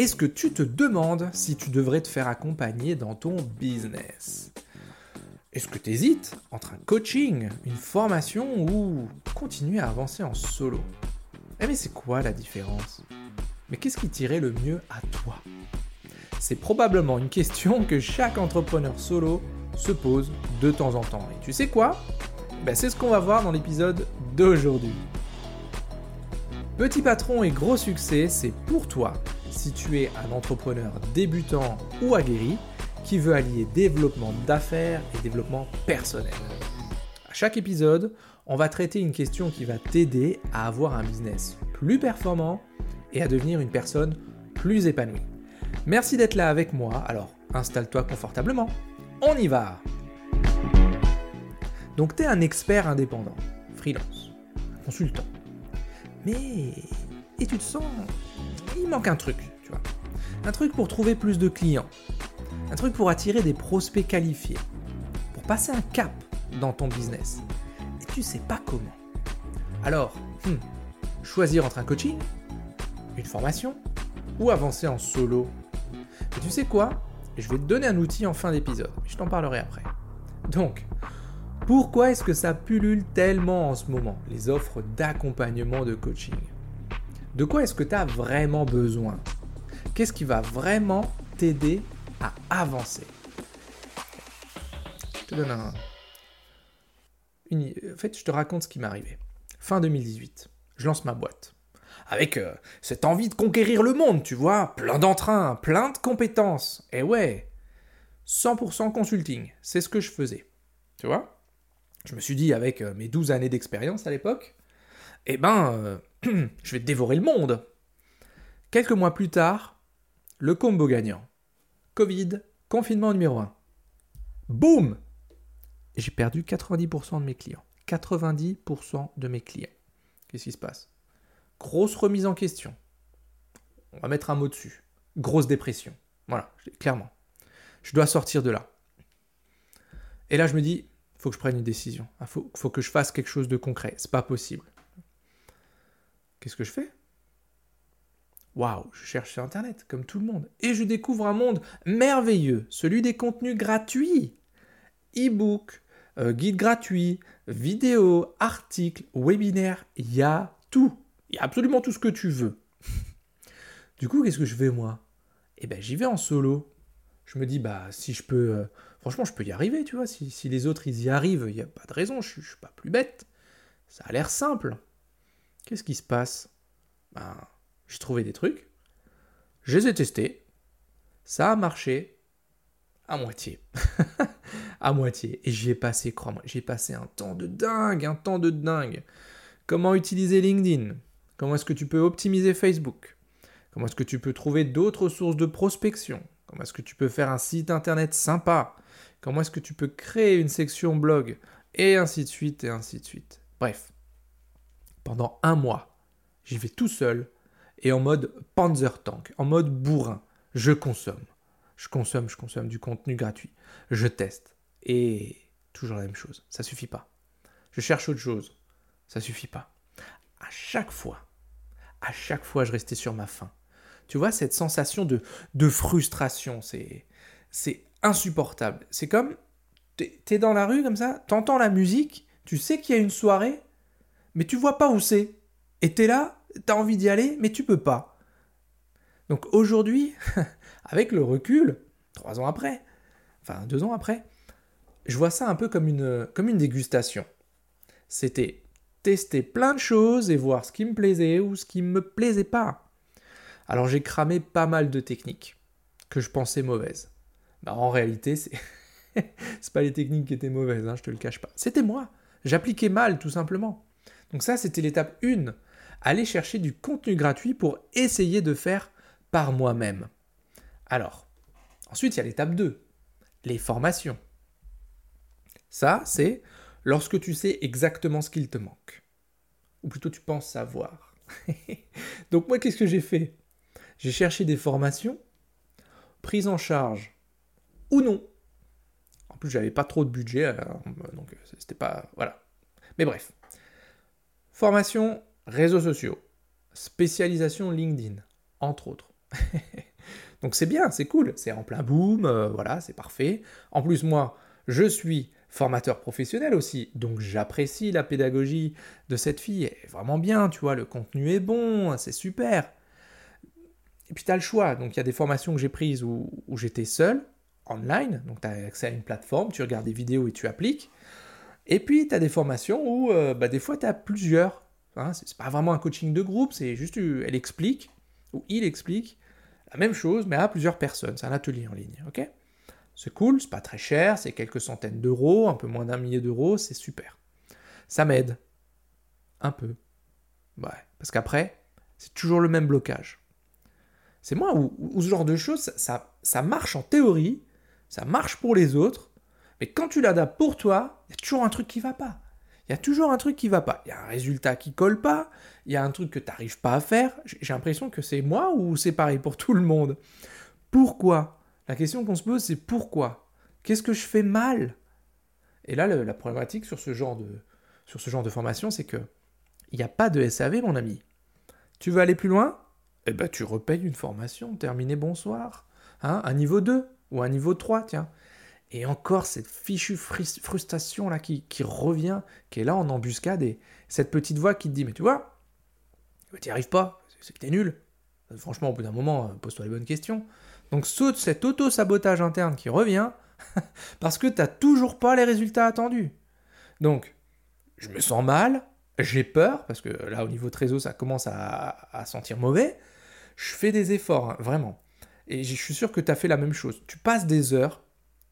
Est-ce que tu te demandes si tu devrais te faire accompagner dans ton business? Est-ce que tu hésites entre un coaching, une formation ou continuer à avancer en solo? Eh mais c'est quoi la différence? Mais qu'est-ce qui tirait le mieux à toi? C'est probablement une question que chaque entrepreneur solo se pose de temps en temps. Et tu sais quoi? Ben, C'est ce qu'on va voir dans l'épisode d'aujourd'hui. Petit patron et gros succès, c'est pour toi si tu es un entrepreneur débutant ou aguerri qui veut allier développement d'affaires et développement personnel. À chaque épisode, on va traiter une question qui va t'aider à avoir un business plus performant et à devenir une personne plus épanouie. Merci d'être là avec moi, alors installe-toi confortablement. On y va Donc tu es un expert indépendant, freelance, consultant. Mais... Et tu te sens il manque un truc, tu vois. Un truc pour trouver plus de clients. Un truc pour attirer des prospects qualifiés. Pour passer un cap dans ton business. Et tu sais pas comment. Alors, hmm, choisir entre un coaching, une formation ou avancer en solo. Et tu sais quoi? Je vais te donner un outil en fin d'épisode. Je t'en parlerai après. Donc, pourquoi est-ce que ça pullule tellement en ce moment, les offres d'accompagnement de coaching? De quoi est-ce que tu as vraiment besoin? Qu'est-ce qui va vraiment t'aider à avancer? Je te donne un... En fait, je te raconte ce qui m'est arrivé. Fin 2018, je lance ma boîte. Avec euh, cette envie de conquérir le monde, tu vois, plein d'entrain, plein de compétences. Et ouais, 100% consulting, c'est ce que je faisais. Tu vois? Je me suis dit, avec euh, mes 12 années d'expérience à l'époque, eh ben, euh, je vais dévorer le monde. Quelques mois plus tard, le combo gagnant. Covid, confinement numéro 1. Boum J'ai perdu 90% de mes clients. 90% de mes clients. Qu'est-ce qui se passe? Grosse remise en question. On va mettre un mot dessus. Grosse dépression. Voilà, clairement. Je dois sortir de là. Et là, je me dis, faut que je prenne une décision. Faut, faut, que je fasse quelque chose de concret. C'est pas possible. Qu'est-ce que je fais? Waouh, je cherche sur Internet, comme tout le monde. Et je découvre un monde merveilleux, celui des contenus gratuits. E-book, euh, guide gratuit, vidéos, articles, webinaires, il y a tout. Il y a absolument tout ce que tu veux. du coup, qu'est-ce que je fais moi? Eh ben, j'y vais en solo. Je me dis, bah, si je peux... Euh, franchement, je peux y arriver, tu vois. Si, les autres, ils y arrivent, il n'y a pas de raison, je ne suis pas plus bête. Ça a l'air simple. Qu'est-ce qui se passe? Ben, J'ai trouvé des trucs, je les ai testés, ça a marché. À moitié. à moitié. Et j'y ai passé, crois-moi, j'ai passé un temps de dingue, un temps de dingue. Comment utiliser LinkedIn? Comment est-ce que tu peux optimiser Facebook? Comment est-ce que tu peux trouver d'autres sources de prospection? Comment est-ce que tu peux faire un site internet sympa? Comment est-ce que tu peux créer une section blog? Et ainsi de suite, et ainsi de suite. Bref, pendant un mois. J'y vais tout seul et en mode Panzer Tank, en mode bourrin. Je consomme. Je consomme, je consomme du contenu gratuit. Je teste. Et toujours la même chose. Ça suffit pas. Je cherche autre chose. Ça suffit pas. À chaque fois, à chaque fois, je restais sur ma faim. Tu vois, cette sensation de, de frustration, c'est, c'est insupportable. C'est comme, t'es, es dans la rue comme ça, t'entends la musique, tu sais qu'il y a une soirée, mais tu vois pas où c'est. Et tu es là, tu as envie d'y aller, mais tu peux pas. Donc aujourd'hui, avec le recul, trois ans après, enfin deux ans après, je vois ça un peu comme une, comme une dégustation. C'était tester plein de choses et voir ce qui me plaisait ou ce qui me plaisait pas. Alors j'ai cramé pas mal de techniques que je pensais mauvaises. Bah, en réalité, c'est c'est pas les techniques qui étaient mauvaises, hein, je te le cache pas. C'était moi. J'appliquais mal, tout simplement. Donc ça, c'était l'étape 1. Aller chercher du contenu gratuit pour essayer de faire par moi-même. Alors, ensuite, il y a l'étape 2. Les formations. Ça, c'est lorsque tu sais exactement ce qu'il te manque. Ou plutôt tu penses savoir. Donc moi, qu'est-ce que j'ai fait? J'ai cherché des formations prises en charge ou non. En plus, j'avais pas trop de budget, donc c'était pas... Voilà. Mais bref, Formation réseaux sociaux, spécialisation LinkedIn, entre autres. Donc c'est bien, c'est cool, c'est en plein boom, euh, voilà, c'est parfait. En plus, moi, je suis formateur professionnel aussi, donc j'apprécie la pédagogie de cette fille, elle est vraiment bien, tu vois, le contenu est bon, c'est super. Et puis tu as le choix, donc il y a des formations que j'ai prises où, j'étais seul, online, donc tu as accès à une plateforme, tu regardes des vidéos et tu appliques. Et puis tu as des formations où euh, bah, des fois tu as plusieurs. Hein, c'est pas vraiment un coaching de groupe, c'est juste elle explique, ou il explique, la même chose, mais à plusieurs personnes. C'est un atelier en ligne, C'est cool, c'est pas très cher, c'est quelques centaines d'euros, un peu moins d'un millier d'euros, c'est super. Ça m'aide. Un peu. Ouais, parce qu'après, c'est toujours le même blocage. C'est moi où, ce genre de choses, ça, ça, marche en théorie, ça marche pour les autres, mais quand tu l'adaptes pour toi, il y a toujours un truc qui va pas. Il y a toujours un truc qui va pas. Il y a un résultat qui colle pas, il y a un truc que tu n'arrives pas à faire. J'ai l'impression que c'est moi ou c'est pareil pour tout le monde? Pourquoi? La question qu'on se pose, c'est pourquoi? Qu'est-ce que je fais mal? Et là, la problématique sur ce genre de, formation, c'est que il n'y a pas de SAV, mon ami. Tu veux aller plus loin? Eh ben, tu repayes une formation, terminé, bonsoir. Hein, un niveau 2 ou un niveau 3, tiens. Et encore cette fichue frustration là qui, revient, qui est là en embuscade, et cette petite voix qui te dit, mais tu vois, tu n'y arrives pas, c'est que t'es nul. Franchement, au bout d'un moment, euh, pose-toi les bonnes questions. Donc saute cet auto-sabotage interne qui revient, parce que tu n'as toujours pas les résultats attendus. Donc, je me sens mal, j'ai peur, parce que là, au niveau trésor, ça commence à, sentir mauvais. Je fais des efforts, hein, vraiment. Et je suis sûr que tu as fait la même chose. Tu passes des heures,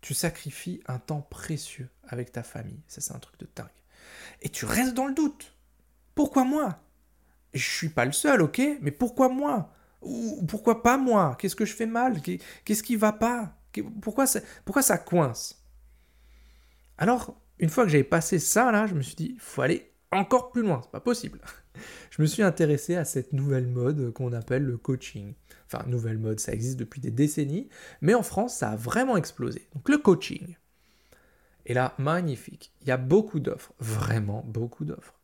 tu sacrifies un temps précieux avec ta famille. Ça, c'est un truc de dingue. Et tu restes dans le doute. Pourquoi moi? Je suis pas le seul, ok? Mais pourquoi moi? Ou pourquoi pas moi? Qu'est-ce que je fais mal? Qu'est-ce qui va pas? Pourquoi ça, coince? Alors, une fois que j'avais passé ça, là, je me suis dit, il faut aller encore plus loin, c'est pas possible. Je me suis intéressé à cette nouvelle mode qu'on appelle le coaching. Enfin, nouvelle mode, ça existe depuis des décennies, mais en France, ça a vraiment explosé. Donc le coaching. Et là, magnifique. Il y a beaucoup d'offres, vraiment beaucoup d'offres.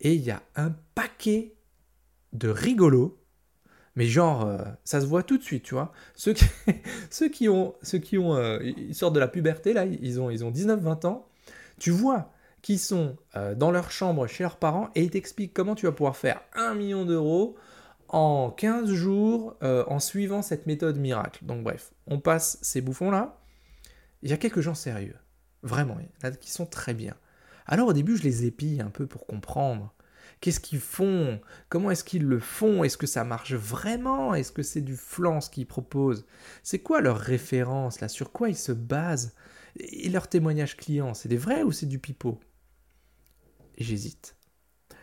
Et il y a un paquet de rigolos, mais genre, euh, ça se voit tout de suite, tu vois. Ceux qui, ont, euh, ils sortent de la puberté, là, ils ont, ils ont 19-20 ans. Tu vois qui sont euh, dans leur chambre chez leurs parents et ils t'expliquent comment tu vas pouvoir faire un million d'euros en 15 jours euh, en suivant cette méthode miracle. Donc bref, on passe ces bouffons-là. Il y a quelques gens sérieux, vraiment, qui sont très bien. Alors au début, je les épille un peu pour comprendre. Qu'est-ce qu'ils font? Comment est-ce qu'ils le font? Est-ce que ça marche vraiment? Est-ce que c'est du flan ce qu'ils proposent? C'est quoi leur référence là? Sur quoi ils se basent? Et leurs témoignages clients, c'est des vrais ou c'est du pipeau? J'hésite.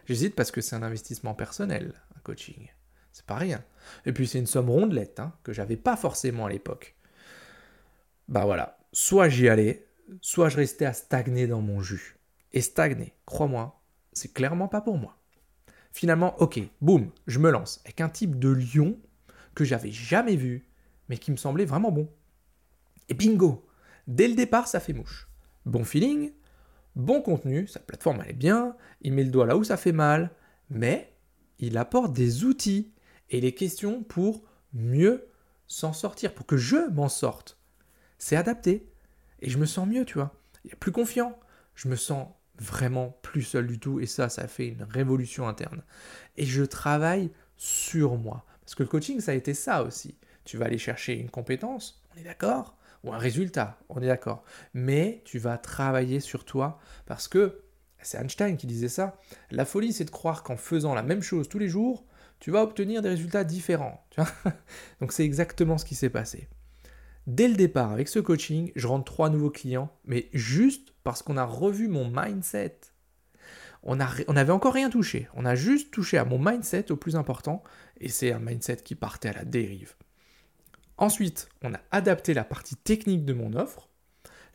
J'hésite parce que c'est un investissement personnel, un coaching. C'est pas rien. Et puis c'est une somme rondelette hein, que j'avais pas forcément à l'époque. Bah voilà, soit j'y allais, soit je restais à stagner dans mon jus. Et stagner, crois-moi, c'est clairement pas pour moi. Finalement, ok, boum, je me lance avec un type de lion que j'avais jamais vu, mais qui me semblait vraiment bon. Et bingo, dès le départ, ça fait mouche. Bon feeling, bon contenu, sa plateforme elle est bien, il met le doigt là où ça fait mal, mais il apporte des outils et les questions pour mieux s'en sortir, pour que je m'en sorte. C'est adapté. Et je me sens mieux, tu vois. Plus confiant. Je me sens vraiment plus seul du tout. Et ça, ça fait une révolution interne. Et je travaille sur moi. Parce que le coaching, ça a été ça aussi. Tu vas aller chercher une compétence, on est d'accord Ou un résultat, on est d'accord. Mais tu vas travailler sur toi parce que, c'est Einstein qui disait ça, la folie, c'est de croire qu'en faisant la même chose tous les jours, tu vas obtenir des résultats différents. Donc c'est exactement ce qui s'est passé. Dès le départ, avec ce coaching, je rentre trois nouveaux clients, mais juste parce qu'on a revu mon mindset. On n'avait encore rien touché. On a juste touché à mon mindset au plus important, et c'est un mindset qui partait à la dérive. Ensuite, on a adapté la partie technique de mon offre.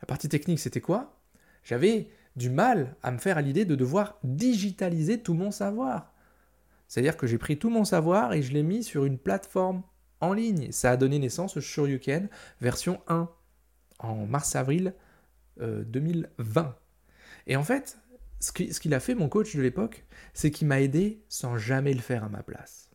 La partie technique, c'était quoi? J'avais du mal à me faire à l'idée de devoir digitaliser tout mon savoir. C'est-à-dire que j'ai pris tout mon savoir et je l'ai mis sur une plateforme en ligne. Ça a donné naissance au Shoryuken version 1 en mars-avril 2020. Euh, et en fait, ce qu'il a fait mon coach de l'époque, c'est qu'il m'a aidé sans jamais le faire à ma place.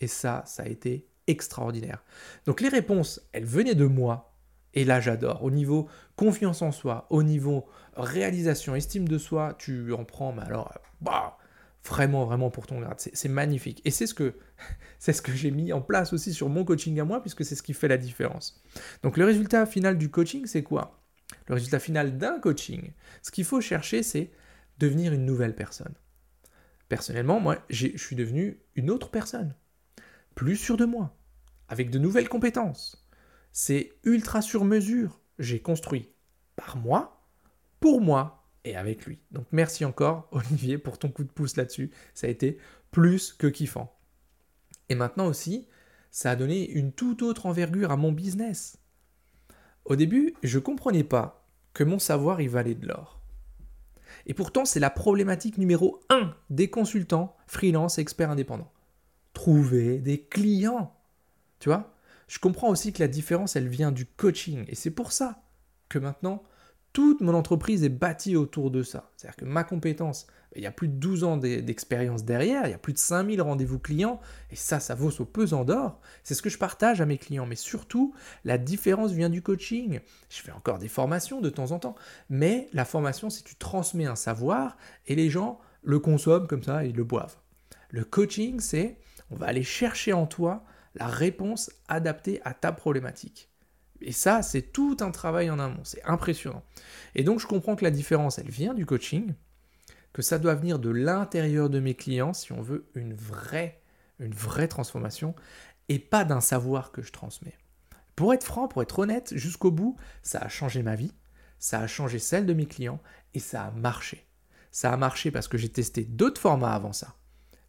Et ça, ça a été extraordinaire. Donc les réponses, elles venaient de moi, et là j'adore. Au niveau confiance en soi, au niveau réalisation, estime de soi, tu en prends, mais alors, bah, vraiment, vraiment pour ton grade. C'est magnifique. Et c'est ce que, ce que j'ai mis en place aussi sur mon coaching à moi, puisque c'est ce qui fait la différence. Donc le résultat final du coaching, c'est quoi? Le résultat final d'un coaching, ce qu'il faut chercher, c'est devenir une nouvelle personne. Personnellement, moi, je suis devenu une autre personne, plus sûr de moi, avec de nouvelles compétences. C'est ultra sur mesure. J'ai construit par moi, pour moi, et avec lui. Donc merci encore Olivier pour ton coup de pouce là-dessus. Ça a été plus que kiffant. Et maintenant aussi, ça a donné une toute autre envergure à mon business. Au début, je ne comprenais pas que mon savoir y valait de l'or. Et pourtant, c'est la problématique numéro un des consultants, freelance, experts indépendants. Trouver des clients. Tu vois? Je comprends aussi que la différence, elle vient du coaching. Et c'est pour ça que maintenant, toute mon entreprise est bâtie autour de ça. C'est-à-dire que ma compétence, il y a plus de 12 ans d'expérience derrière, il y a plus de 5000 rendez-vous clients, et ça, ça vaut au pesant d'or. C'est ce que je partage à mes clients. Mais surtout, la différence vient du coaching. Je fais encore des formations de temps en temps. Mais la formation, c'est tu transmets un savoir et les gens le consomment comme ça, ils le boivent. Le coaching, c'est on va aller chercher en toi la réponse adaptée à ta problématique. Et ça, c'est tout un travail en amont, c'est impressionnant. Et donc je comprends que la différence, elle vient du coaching, que ça doit venir de l'intérieur de mes clients si on veut une vraie, une vraie transformation, et pas d'un savoir que je transmets. Pour être franc, pour être honnête, jusqu'au bout, ça a changé ma vie, ça a changé celle de mes clients, et ça a marché. Ça a marché parce que j'ai testé d'autres formats avant ça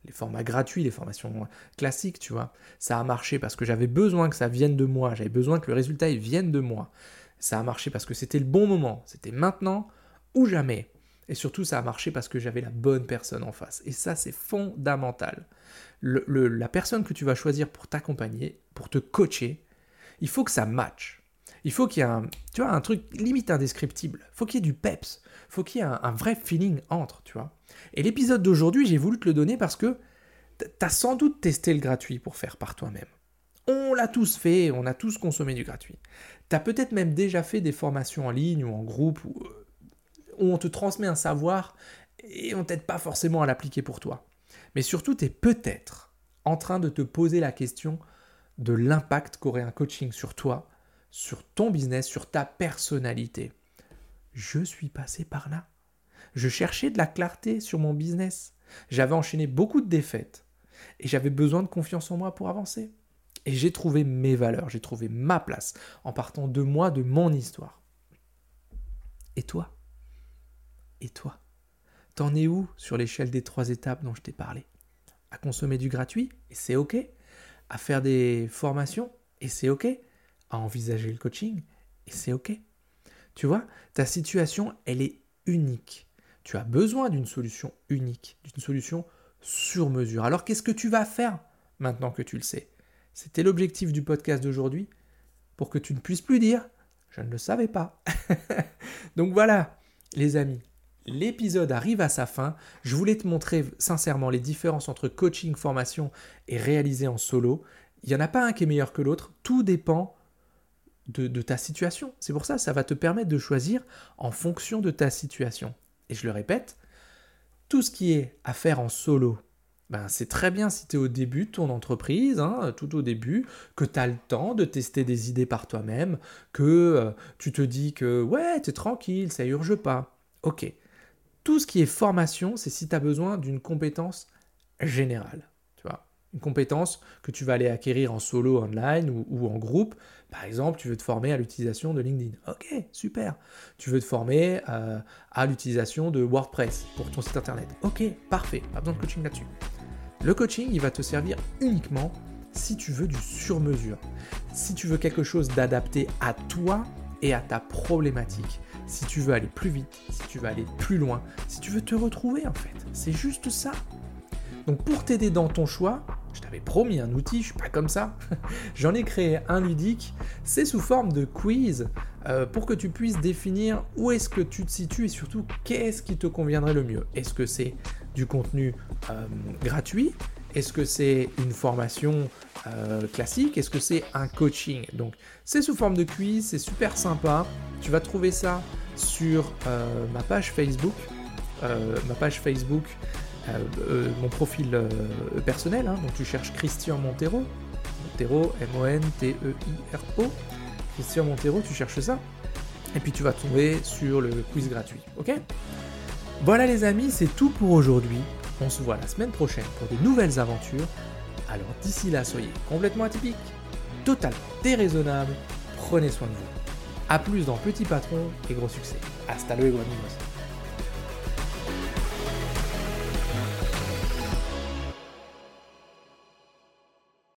les formats gratuits, les formations classiques, tu vois. Ça a marché parce que j'avais besoin que ça vienne de moi, j'avais besoin que le résultat vienne de moi. Ça a marché parce que c'était le bon moment, c'était maintenant ou jamais. Et surtout, ça a marché parce que j'avais la bonne personne en face. Et ça, c'est fondamental. la personne que tu vas choisir pour t'accompagner, pour te coacher, il faut que ça matche. Il faut qu'il y ait un, tu vois, un truc limite indescriptible. Faut qu'il y ait du peps. Faut qu'il y ait un vrai feeling entre, tu vois. Et l'épisode d'aujourd'hui, j'ai voulu te le donner parce que tu as sans doute testé le gratuit pour faire par toi-même. On l'a tous fait, on a tous consommé du gratuit. Tu as peut-être même déjà fait des formations en ligne ou en groupe où, euh, on te transmet un savoir et on t'aide pas forcément à l'appliquer pour toi. Mais surtout, tu es peut-être en train de te poser la question de l'impact qu'aurait un coaching sur toi, sur ton business, sur ta personnalité. Je suis passé par là. Je cherchais de la clarté sur mon business. J'avais enchaîné beaucoup de défaites et j'avais besoin de confiance en moi pour avancer. Et j'ai trouvé mes valeurs, j'ai trouvé ma place en partant de moi, de mon histoire. Et toi? Et toi? T'en es où sur l'échelle des trois étapes dont je t'ai parlé? À consommer du gratuit, et c'est OK. À faire des formations, et c'est OK. Envisager le coaching, et c'est OK. Tu vois, ta situation, elle est unique. Tu as besoin d'une solution unique, d'une solution sur mesure. Alors qu'est-ce que tu vas faire maintenant que tu le sais? C'était l'objectif du podcast d'aujourd'hui, pour que tu ne puisses plus dire ⁇ je ne le savais pas ⁇ Donc voilà, les amis, l'épisode arrive à sa fin. Je voulais te montrer sincèrement les différences entre coaching, formation et réaliser en solo. Il n'y en a pas un qui est meilleur que l'autre, tout dépend de, ta situation. C'est pour ça, ça va te permettre de choisir en fonction de ta situation. Et je le répète, tout ce qui est à faire en solo, ben, c'est très bien si tu es au début de ton entreprise, hein, tout au début, que tu as le temps de tester des idées par toi-même, que euh, tu te dis que ouais, tu es tranquille, ça urge pas. Ok. Tout ce qui est formation, c'est si tu as besoin d'une compétence générale une compétence que tu vas aller acquérir en solo online ou, en groupe. Par exemple, tu veux te former à l'utilisation de LinkedIn. Ok, super. Tu veux te former euh, à l'utilisation de WordPress pour ton site internet. Ok, parfait. Pas besoin de coaching là-dessus. Le coaching, il va te servir uniquement si tu veux du sur-mesure. Si tu veux quelque chose d'adapté à toi et à ta problématique. Si tu veux aller plus vite, si tu veux aller plus loin, si tu veux te retrouver en fait. C'est juste ça. Donc pour t'aider dans ton choix, je t'avais promis un outil, je suis pas comme ça. J'en ai créé un ludique. C'est sous forme de quiz euh, pour que tu puisses définir où est-ce que tu te situes et surtout qu'est-ce qui te conviendrait le mieux. Est-ce que c'est du contenu euh, gratuit? Est-ce que c'est une formation euh, classique? Est-ce que c'est un coaching? Donc c'est sous forme de quiz, c'est super sympa. Tu vas trouver ça sur ma page Facebook. Ma page Facebook, mon profil personnel. Hein. donc tu cherches Christian Montero. Montero, M-O-N-T-E-I-R-O. Christian Montero, tu cherches ça. Et puis tu vas tomber sur le quiz gratuit. Ok? Voilà les amis, c'est tout pour aujourd'hui. On se voit la semaine prochaine pour de nouvelles aventures. Alors d'ici là, soyez complètement atypiques, totalement déraisonnables, prenez soin de vous. A plus dans Petit Patron et gros succès. Hasta luego amigos.